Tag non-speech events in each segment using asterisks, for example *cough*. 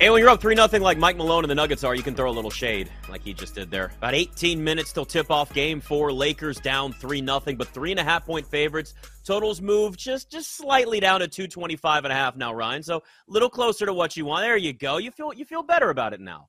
Hey, when you're up 3 nothing like Mike Malone and the Nuggets are, you can throw a little shade like he just did there. About 18 minutes till tip off game four. Lakers down 3 nothing, but three and a half point favorites. Totals move just just slightly down to 225 and a half now, Ryan. So a little closer to what you want. There you go. You feel you feel better about it now.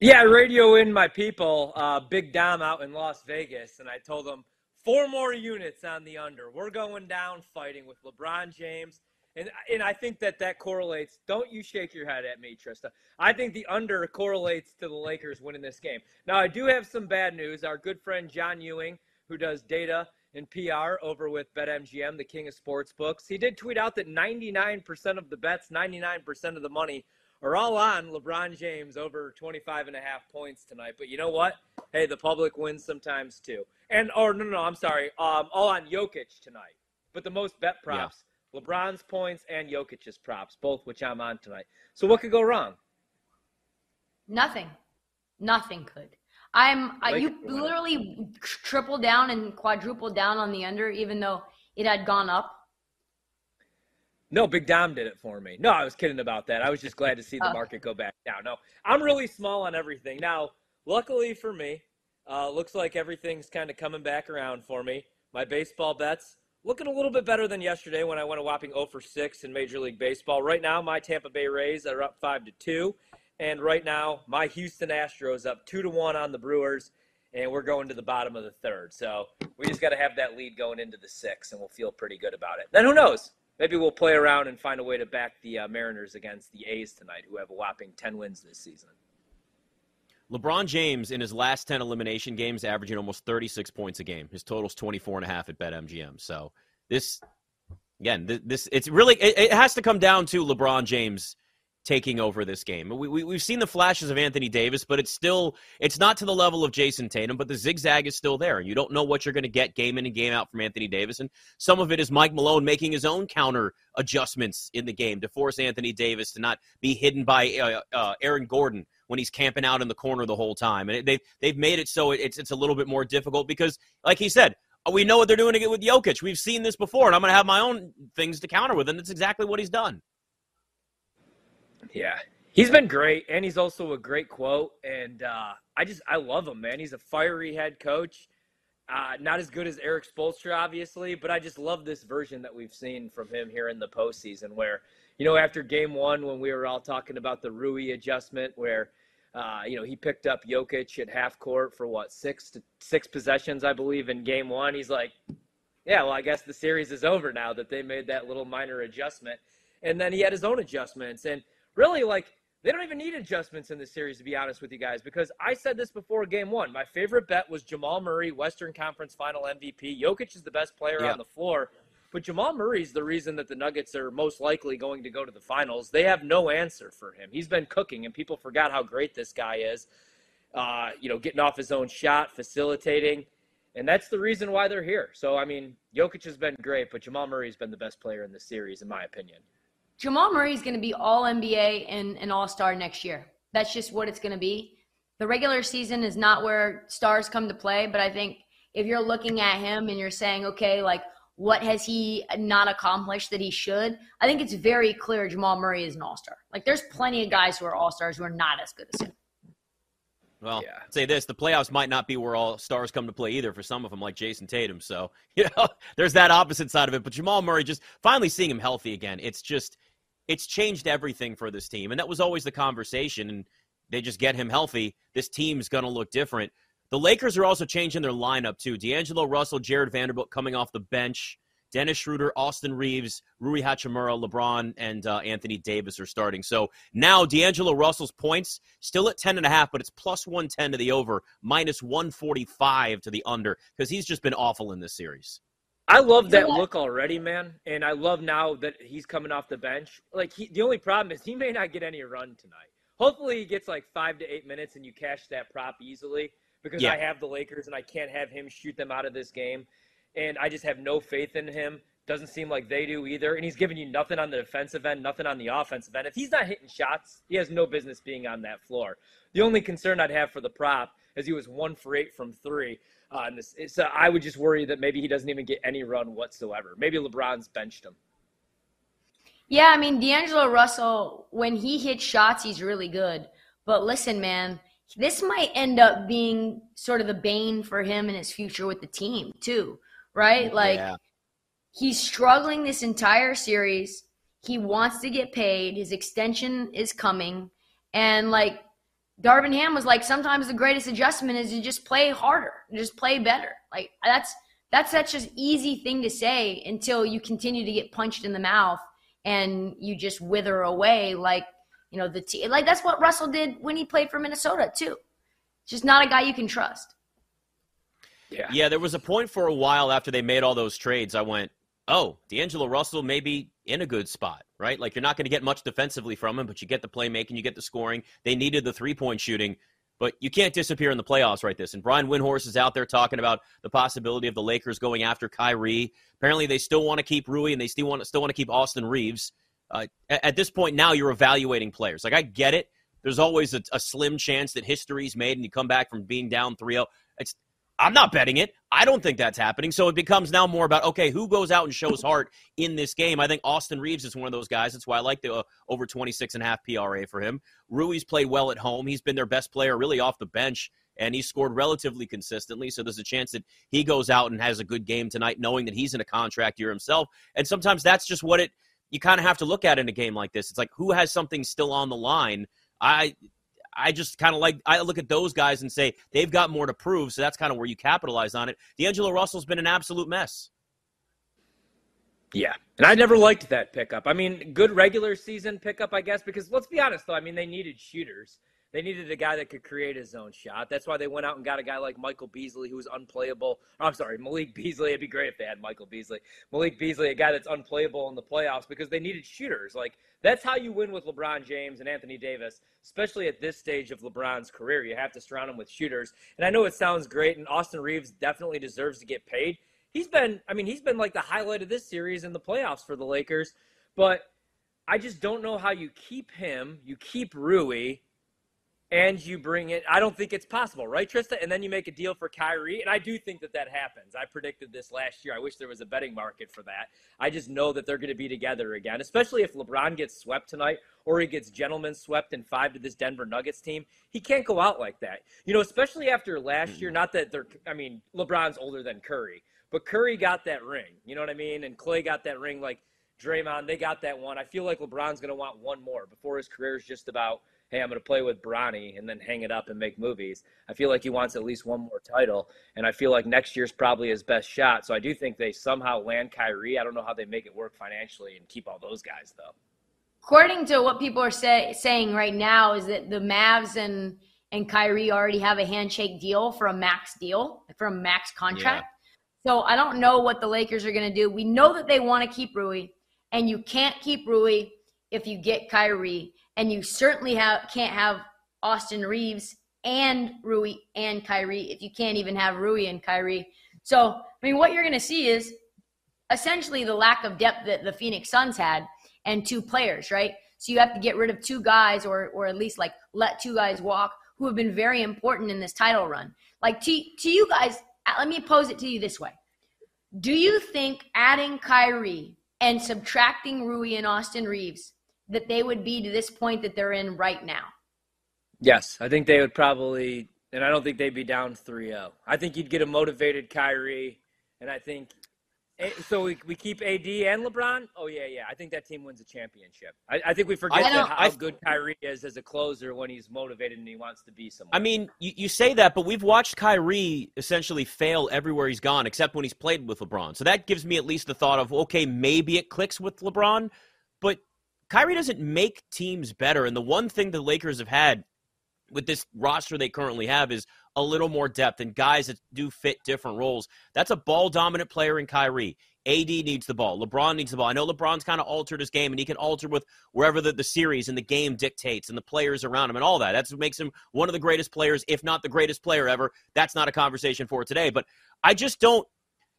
Yeah, radio in my people, uh, Big Dom out in Las Vegas, and I told them four more units on the under. We're going down fighting with LeBron James and and I think that that correlates. Don't you shake your head at me, Trysta. I think the under correlates to the Lakers winning this game. Now, I do have some bad news. Our good friend John Ewing, who does data and PR over with BetMGM, the king of sports books, he did tweet out that 99% of the bets, 99% of the money are all on LeBron James over 25 and a half points tonight. But you know what? Hey, the public wins sometimes too. And or no, no, no I'm sorry. Um, all on Jokic tonight. But the most bet props LeBron's points and Jokic's props, both which I'm on tonight. So what could go wrong? Nothing. Nothing could. I'm I, you literally tripled down and quadrupled down on the under, even though it had gone up. No, Big Dom did it for me. No, I was kidding about that. I was just glad to see the *laughs* market go back down. No, I'm really small on everything. Now, luckily for me, uh, looks like everything's kind of coming back around for me. My baseball bets, looking a little bit better than yesterday when I went a whopping 0 for 6 in Major League Baseball. Right now, my Tampa Bay Rays are up 5 to 2. And right now, my Houston Astros up 2 to 1 on the Brewers. And we're going to the bottom of the third. So we just got to have that lead going into the sixth, and we'll feel pretty good about it. Then who knows? Maybe we'll play around and find a way to back the uh, Mariners against the A's tonight, who have a whopping 10 wins this season. LeBron James in his last 10 elimination games averaging almost 36 points a game. His total's 24 and a half at BetMGM. So this again, this it's really it, it has to come down to LeBron James taking over this game. We, we, we've seen the flashes of Anthony Davis, but it's still it's not to the level of Jayson Tatum, but the zigzag is still there. And you don't know what you're going to get game in and game out from Anthony Davis. And some of it is Mike Malone making his own counter adjustments in the game to force Anthony Davis to not be hidden by uh, uh, Aaron Gordon when he's camping out in the corner the whole time. And they've they've made it so it's it's a little bit more difficult because, like he said, we know what they're doing with Jokic. We've seen this before, and I'm going to have my own things to counter with, and that's exactly what he's done. Yeah, he's been great, and he's also a great quote. And uh, I just I love him, man. He's a fiery head coach. Uh, not as good as Erik Spoelstra, obviously, but I just love this version that we've seen from him here in the postseason. Where you know after Game One, when we were all talking about the Rui adjustment, where uh, you know, he picked up Jokic at half court for what six to six possessions, I believe, in game one. He's like, yeah, well, I guess the series is over now that they made that little minor adjustment. And then he had his own adjustments. And really, like, they don't even need adjustments in this series, to be honest with you guys, because I said this before game one. My favorite bet was Jamal Murray, Western Conference final MVP. Jokic is the best player on the floor. But Jamal Murray's the reason that the Nuggets are most likely going to go to the finals. They have no answer for him. He's been cooking, and people forgot how great this guy is. Uh, you know, getting off his own shot, facilitating, and that's the reason why they're here. So, I mean, Jokic has been great, but Jamal Murray's been the best player in the series, in my opinion. Jamal Murray is going to be All NBA and an All Star next year. That's just what it's going to be. The regular season is not where stars come to play, but I think if you're looking at him and you're saying, okay, like what has he not accomplished that he should? I think it's very clear Jamal Murray is an all star. Like there's plenty of guys who are all stars who are not as good as him. Well, yeah. say this: the playoffs might not be where all stars come to play either for some of them, like Jayson Tatum. So *laughs* you know, there's that opposite side of it. But Jamal Murray, just finally seeing him healthy again, it's just it's changed everything for this team, and that was always the conversation. And they just get him healthy, this team's going to look different. The Lakers are also changing their lineup too. D'Angelo Russell, Jarred Vanderbilt coming off the bench. Dennis Schroeder, Austin Reaves, Rui Hachimura, LeBron, and uh, Anthony Davis are starting. So now D'Angelo Russell's points still at 10.5, but it's plus 110 to the over, minus 145 to the under, because he's just been awful in this series. I love that look already, man. And I love now that he's coming off the bench. Like, he, the only problem is he may not get any run tonight. Hopefully, he gets like five to eight minutes and you cash that prop easily because yeah. I have the Lakers and I can't have him shoot them out of this game. And I just have no faith in him. Doesn't seem like they do either. And he's giving you nothing on the defensive end, nothing on the offensive end. If he's not hitting shots, he has no business being on that floor. The only concern I'd have for the prop is he was one for eight from three. Uh, and this, so I would just worry that maybe he doesn't even get any run whatsoever. Maybe LeBron's benched him. Yeah, I mean D'Angelo Russell, when he hits shots, he's really good. But listen, man, this might end up being sort of the bane for him and his future with the team too, right? Like yeah. he's struggling this entire series. He wants to get paid. His extension is coming, and like Darvin Ham was like, sometimes the greatest adjustment is to just play harder, just play better. Like that's that's such an easy thing to say until you continue to get punched in the mouth and you just wither away like you know the t- like that's what Russell did when he played for Minnesota too. Just not a guy you can trust. Yeah. Yeah, there was a point for a while after they made all those trades. I went, "Oh, D'Angelo Russell may be in a good spot, right? Like you're not going to get much defensively from him, but you get the playmaking, you get the scoring. They needed the three point shooting, but you can't disappear in the playoffs right this. And Brian Windhorst is out there talking about the possibility of the Lakers going after Kyrie. Apparently, they still want to keep Rui and they still want to, still want to keep Austin Reaves. Uh, at, this point now, you're evaluating players. Like I get it. There's always a, a slim chance that history's made and you come back from being down 3-0. It's I'm not betting it. I don't think that's happening. So it becomes now more about okay, who goes out and shows heart in this game? I think Austin Reaves is one of those guys. That's why I like the uh, over 26 and a half PRA for him. Rui's played well at home. He's been their best player really off the bench and he scored relatively consistently. So there's a chance that he goes out and has a good game tonight, knowing that he's in a contract year himself. And sometimes that's just what it you kind of have to look at in a game like this. It's like who has something still on the line. I I just kind of like I look at those guys and say they've got more to prove, so that's kind of where you capitalize on it. D'Angelo Russell's been an absolute mess. Yeah, and I never liked that pickup. I mean, good regular season pickup, I guess, because let's be honest though. I mean, they needed shooters. They needed a guy that could create his own shot. That's why they went out and got a guy like Michael Beasley, who was unplayable. Oh, I'm sorry, Malik Beasley. It'd be great if they had Michael Beasley. Malik Beasley, a guy that's unplayable in the playoffs because they needed shooters. Like that's how you win with LeBron James and Anthony Davis, especially at this stage of LeBron's career. You have to surround him with shooters. And I know it sounds great, and Austin Reaves definitely deserves to get paid. He's been, I mean, he's been like the highlight of this series in the playoffs for the Lakers. But I just don't know how you keep him, you keep Rui, and you bring it. I don't think it's possible, right, Trysta? And then you make a deal for Kyrie, and I do think that that happens. I predicted this last year. I wish there was a betting market for that. I just know that they're going to be together again, especially if LeBron gets swept tonight or he gets gentlemen swept in five to this Denver Nuggets team. He can't go out like that, you know. Especially after last year. Not that they're. I mean, LeBron's older than Curry, but Curry got that ring. You know what I mean? And Clay got that ring. Like Draymond, they got that one. I feel like LeBron's going to want one more before his career is just about hey, I'm going to play with Bronny and then hang it up and make movies. I feel like he wants at least one more title, and I feel like next year's probably his best shot. So I do think they somehow land Kyrie. I don't know how they make it work financially and keep all those guys though. According to what people are say, saying right now, is that the Mavs and and Kyrie already have a handshake deal for a max deal for a max contract. Yeah. So I don't know what the Lakers are going to do. We know that they want to keep Rui, and you can't keep Rui if you get Kyrie and you certainly have can't have Austin Reaves and Rui and Kyrie if you can't even have Rui and Kyrie. So, I mean, what you're going to see is essentially the lack of depth that the Phoenix Suns had and two players, right? So you have to get rid of two guys or or at least like let two guys walk who have been very important in this title run. Like to to you guys, uh, let me pose it to you this way. Do you think adding Kyrie and subtracting Rui and Austin Reaves that they would be to this point that they're in right now? Yes, I think they would probably, and I don't think they'd be down 3 0. I think you'd get a motivated Kyrie, and I think. Eh, so we, we keep AD and LeBron. Oh yeah, yeah. I think that team wins a championship. I, I think we forget that how I, good Kyrie is as a closer when he's motivated and he wants to be someone. I mean, you, you say that, but we've watched Kyrie essentially fail everywhere he's gone, except when he's played with LeBron. So that gives me at least the thought of okay, maybe it clicks with LeBron, but Kyrie doesn't make teams better. And the one thing the Lakers have had with this roster they currently have is a little more depth and guys that do fit different roles. That's a ball dominant player in Kyrie. AD needs the ball. LeBron needs the ball. I know LeBron's kind of altered his game, and he can alter with wherever the, the series and the game dictates and the players around him and all that. That's what makes him one of the greatest players, if not the greatest player ever. That's not a conversation for today. But I just don't.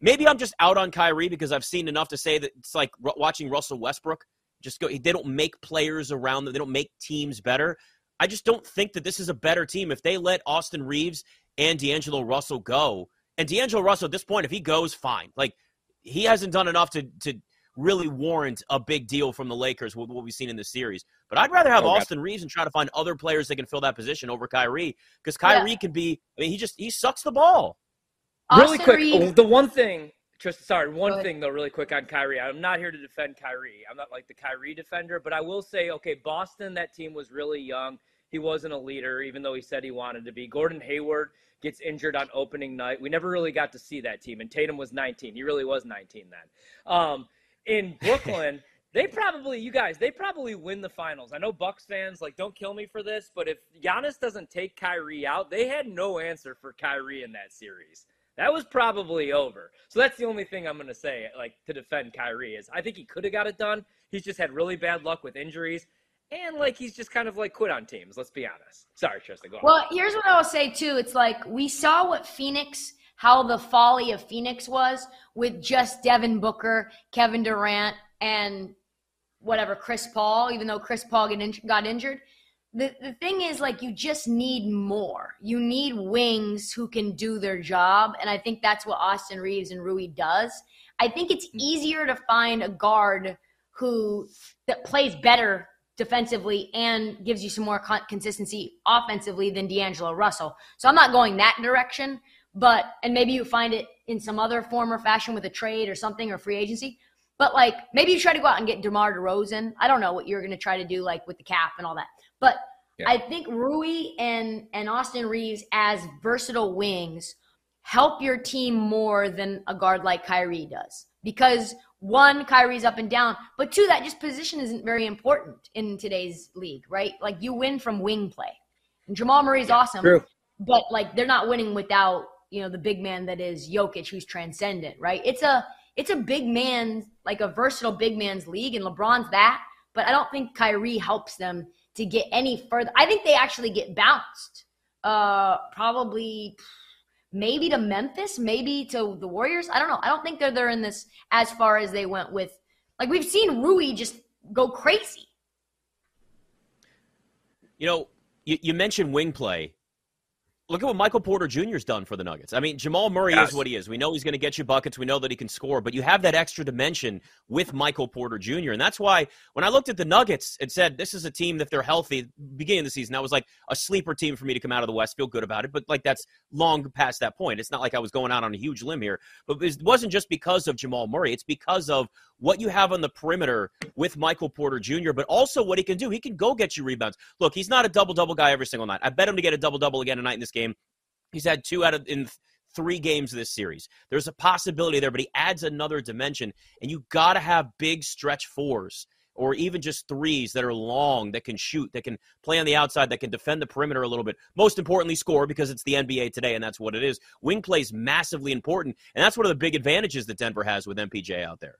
Maybe I'm just out on Kyrie because I've seen enough to say that it's like watching Russell Westbrook just go. They don't make players around them. They don't make teams better. I just don't think that this is a better team if they let Austin Reaves and D'Angelo Russell go. And D'Angelo Russell at this point, if he goes, fine. Like he hasn't done enough to to really warrant a big deal from the Lakers with what we've seen in this series. But I'd rather have Okay. Austin Reaves and try to find other players that can fill that position over Kyrie because Kyrie Yeah. can be. I mean, he just he sucks the ball. really quick, Reaves- the one thing, just sorry, one thing though, really quick on Kyrie. I'm not here to defend Kyrie. I'm not like the Kyrie defender, but I will say, okay, Boston, that team was really young. He wasn't a leader, even though he said he wanted to be. Gordon Hayward gets injured on opening night. We never really got to see that team, and Tatum was 19. He really was 19 then. Um, in *laughs* Brooklyn. They probably, you guys, they probably win the finals. I know Bucks fans like don't kill me for this, but if Giannis doesn't take Kyrie out, they had no answer for Kyrie in that series. That was probably over. So that's the only thing I'm going to say, like to defend Kyrie is I think he could have got it done. He's just had really bad luck with injuries, and like he's just kind of like quit on teams. Let's be honest. Sorry, Tristan. Go on. Well, here's what I'll say too. It's like we saw what Phoenix, how the folly of Phoenix was with just Devin Booker, Kevin Durant, and whatever Chris Paul. Even though Chris Paul got injured, the the thing is like you just need more. You need wings who can do their job, and I think that's what Austin Reaves and Rui does. I think it's mm-hmm. easier to find a guard who that plays better defensively and gives you some more con- consistency offensively than D'Angelo Russell. So I'm not going that direction, but and maybe you find it in some other form or fashion with a trade or something or free agency. But like maybe you try to go out and get DeMar DeRozan. I don't know what you're going to try to do like with the cap and all that. But Yeah. I think Rui and and Austin Reaves as versatile wings help your team more than a guard like Kyrie does. Because one, Kyrie's up and down, but two, that just position isn't very important in today's league, right? Like you win from wing play. And Jamal Murray's awesome, True. but like they're not winning without, you know, the big man that is Jokic who's transcendent, right? It's a it's a big man, like a versatile big man's league, and LeBron's that, but I don't think Kyrie helps them to get any further. I think they actually get bounced. Uh probably maybe to Memphis, maybe to the Warriors. I don't know. I don't think they're they're in this as far as they went with like we've seen Rui just go crazy. You know, you, you mentioned wing play. Look at what Michael Porter Jr.'s done for the Nuggets. I mean, Jamal Murray Yes. is what he is. We know he's going to get you buckets. We know that he can score, but you have that extra dimension with Michael Porter Jr. And that's why when I looked at the Nuggets and said, this is a team, if they're healthy, beginning of the season, that was like a sleeper team for me to come out of the West, feel good about it. But like that's long past that point. It's not like I was going out on a huge limb here. But it wasn't just because of Jamal Murray, it's because of what you have on the perimeter with Michael Porter Jr., but also what he can do. He can go get you rebounds. Look, he's not a double double guy every single night. I bet him to get a double double again tonight in this game. He's had two out of in three games of this series. There's a possibility there, but he adds another dimension, and you got to have big stretch fours or even just threes that are long, that can shoot, that can play on the outside, that can defend the perimeter a little bit. Most importantly, score because it's the NBA today, and that's what it is. Wing play is massively important, and that's one of the big advantages that Denver has with MPJ out there.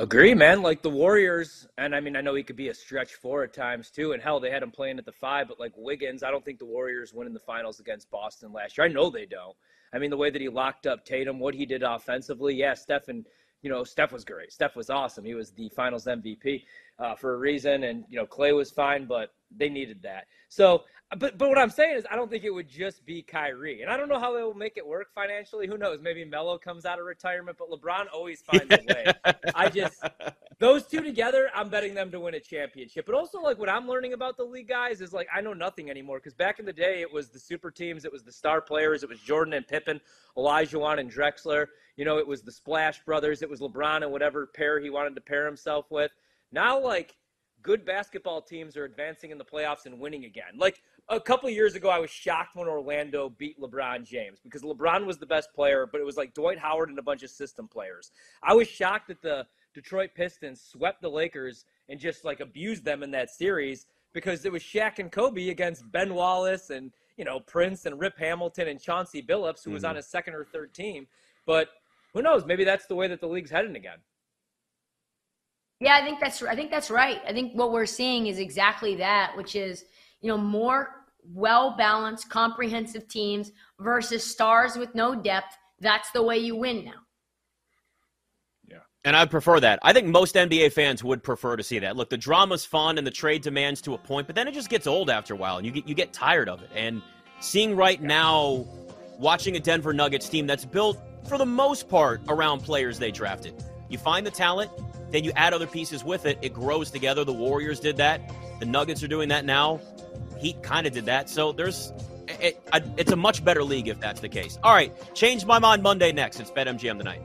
Agree, man. Like the Warriors, and I mean, I know he could be a stretch four at times too. And hell, they had him playing at the five, but like Wiggins, I don't think the Warriors win in the finals against Boston last year. I know they don't. I mean, the way that he locked up Tatum, what he did offensively, yeah, Steph and you know, Steph was great. Steph was awesome. He was the finals MVP uh, for a reason, and you know, Clay was fine, but they needed that. So, but but what I'm saying is, I don't think it would just be Kyrie, and I don't know how they will make it work financially. Who knows? Maybe Melo comes out of retirement, but LeBron always finds a way. I just *laughs* those two together, I'm betting them to win a championship. But also, like what I'm learning about the league guys is like I know nothing anymore because back in the day it was the super teams, it was the star players, it was Jordan and Pippen, Olajuwon and Drexler. You know, it was the Splash Brothers, it was LeBron and whatever pair he wanted to pair himself with. Now, like good basketball teams are advancing in the playoffs and winning again. Like a couple years ago, I was shocked when Orlando beat LeBron James because LeBron was the best player, but it was like Dwight Howard and a bunch of system players. I was shocked that the Detroit Pistons swept the Lakers and just like abused them in that series because it was Shaq and Kobe against Ben Wallace and you know Prince and Rip Hamilton and Chauncey Billups, who was Mhm. on his second or third team. But who knows? Maybe that's the way that the league's heading again. Yeah, I think that's I think that's right. I think what we're seeing is exactly that, which is you know more well balanced, comprehensive teams versus stars with no depth. That's the way you win now. Yeah, and I'd prefer that. I think most NBA fans would prefer to see that. Look, the drama's fun and the trade demands to a point, but then it just gets old after a while, and you get you get tired of it. And seeing right now, watching a Denver Nuggets team that's built for the most part around players they drafted. You find the talent, then you add other pieces with it. It grows together. The Warriors did that. The Nuggets are doing that now. Heat kind of did that. So there's it, it, it's a much better league if that's the case. All right, change my mind Monday next. It's BetMGM tonight.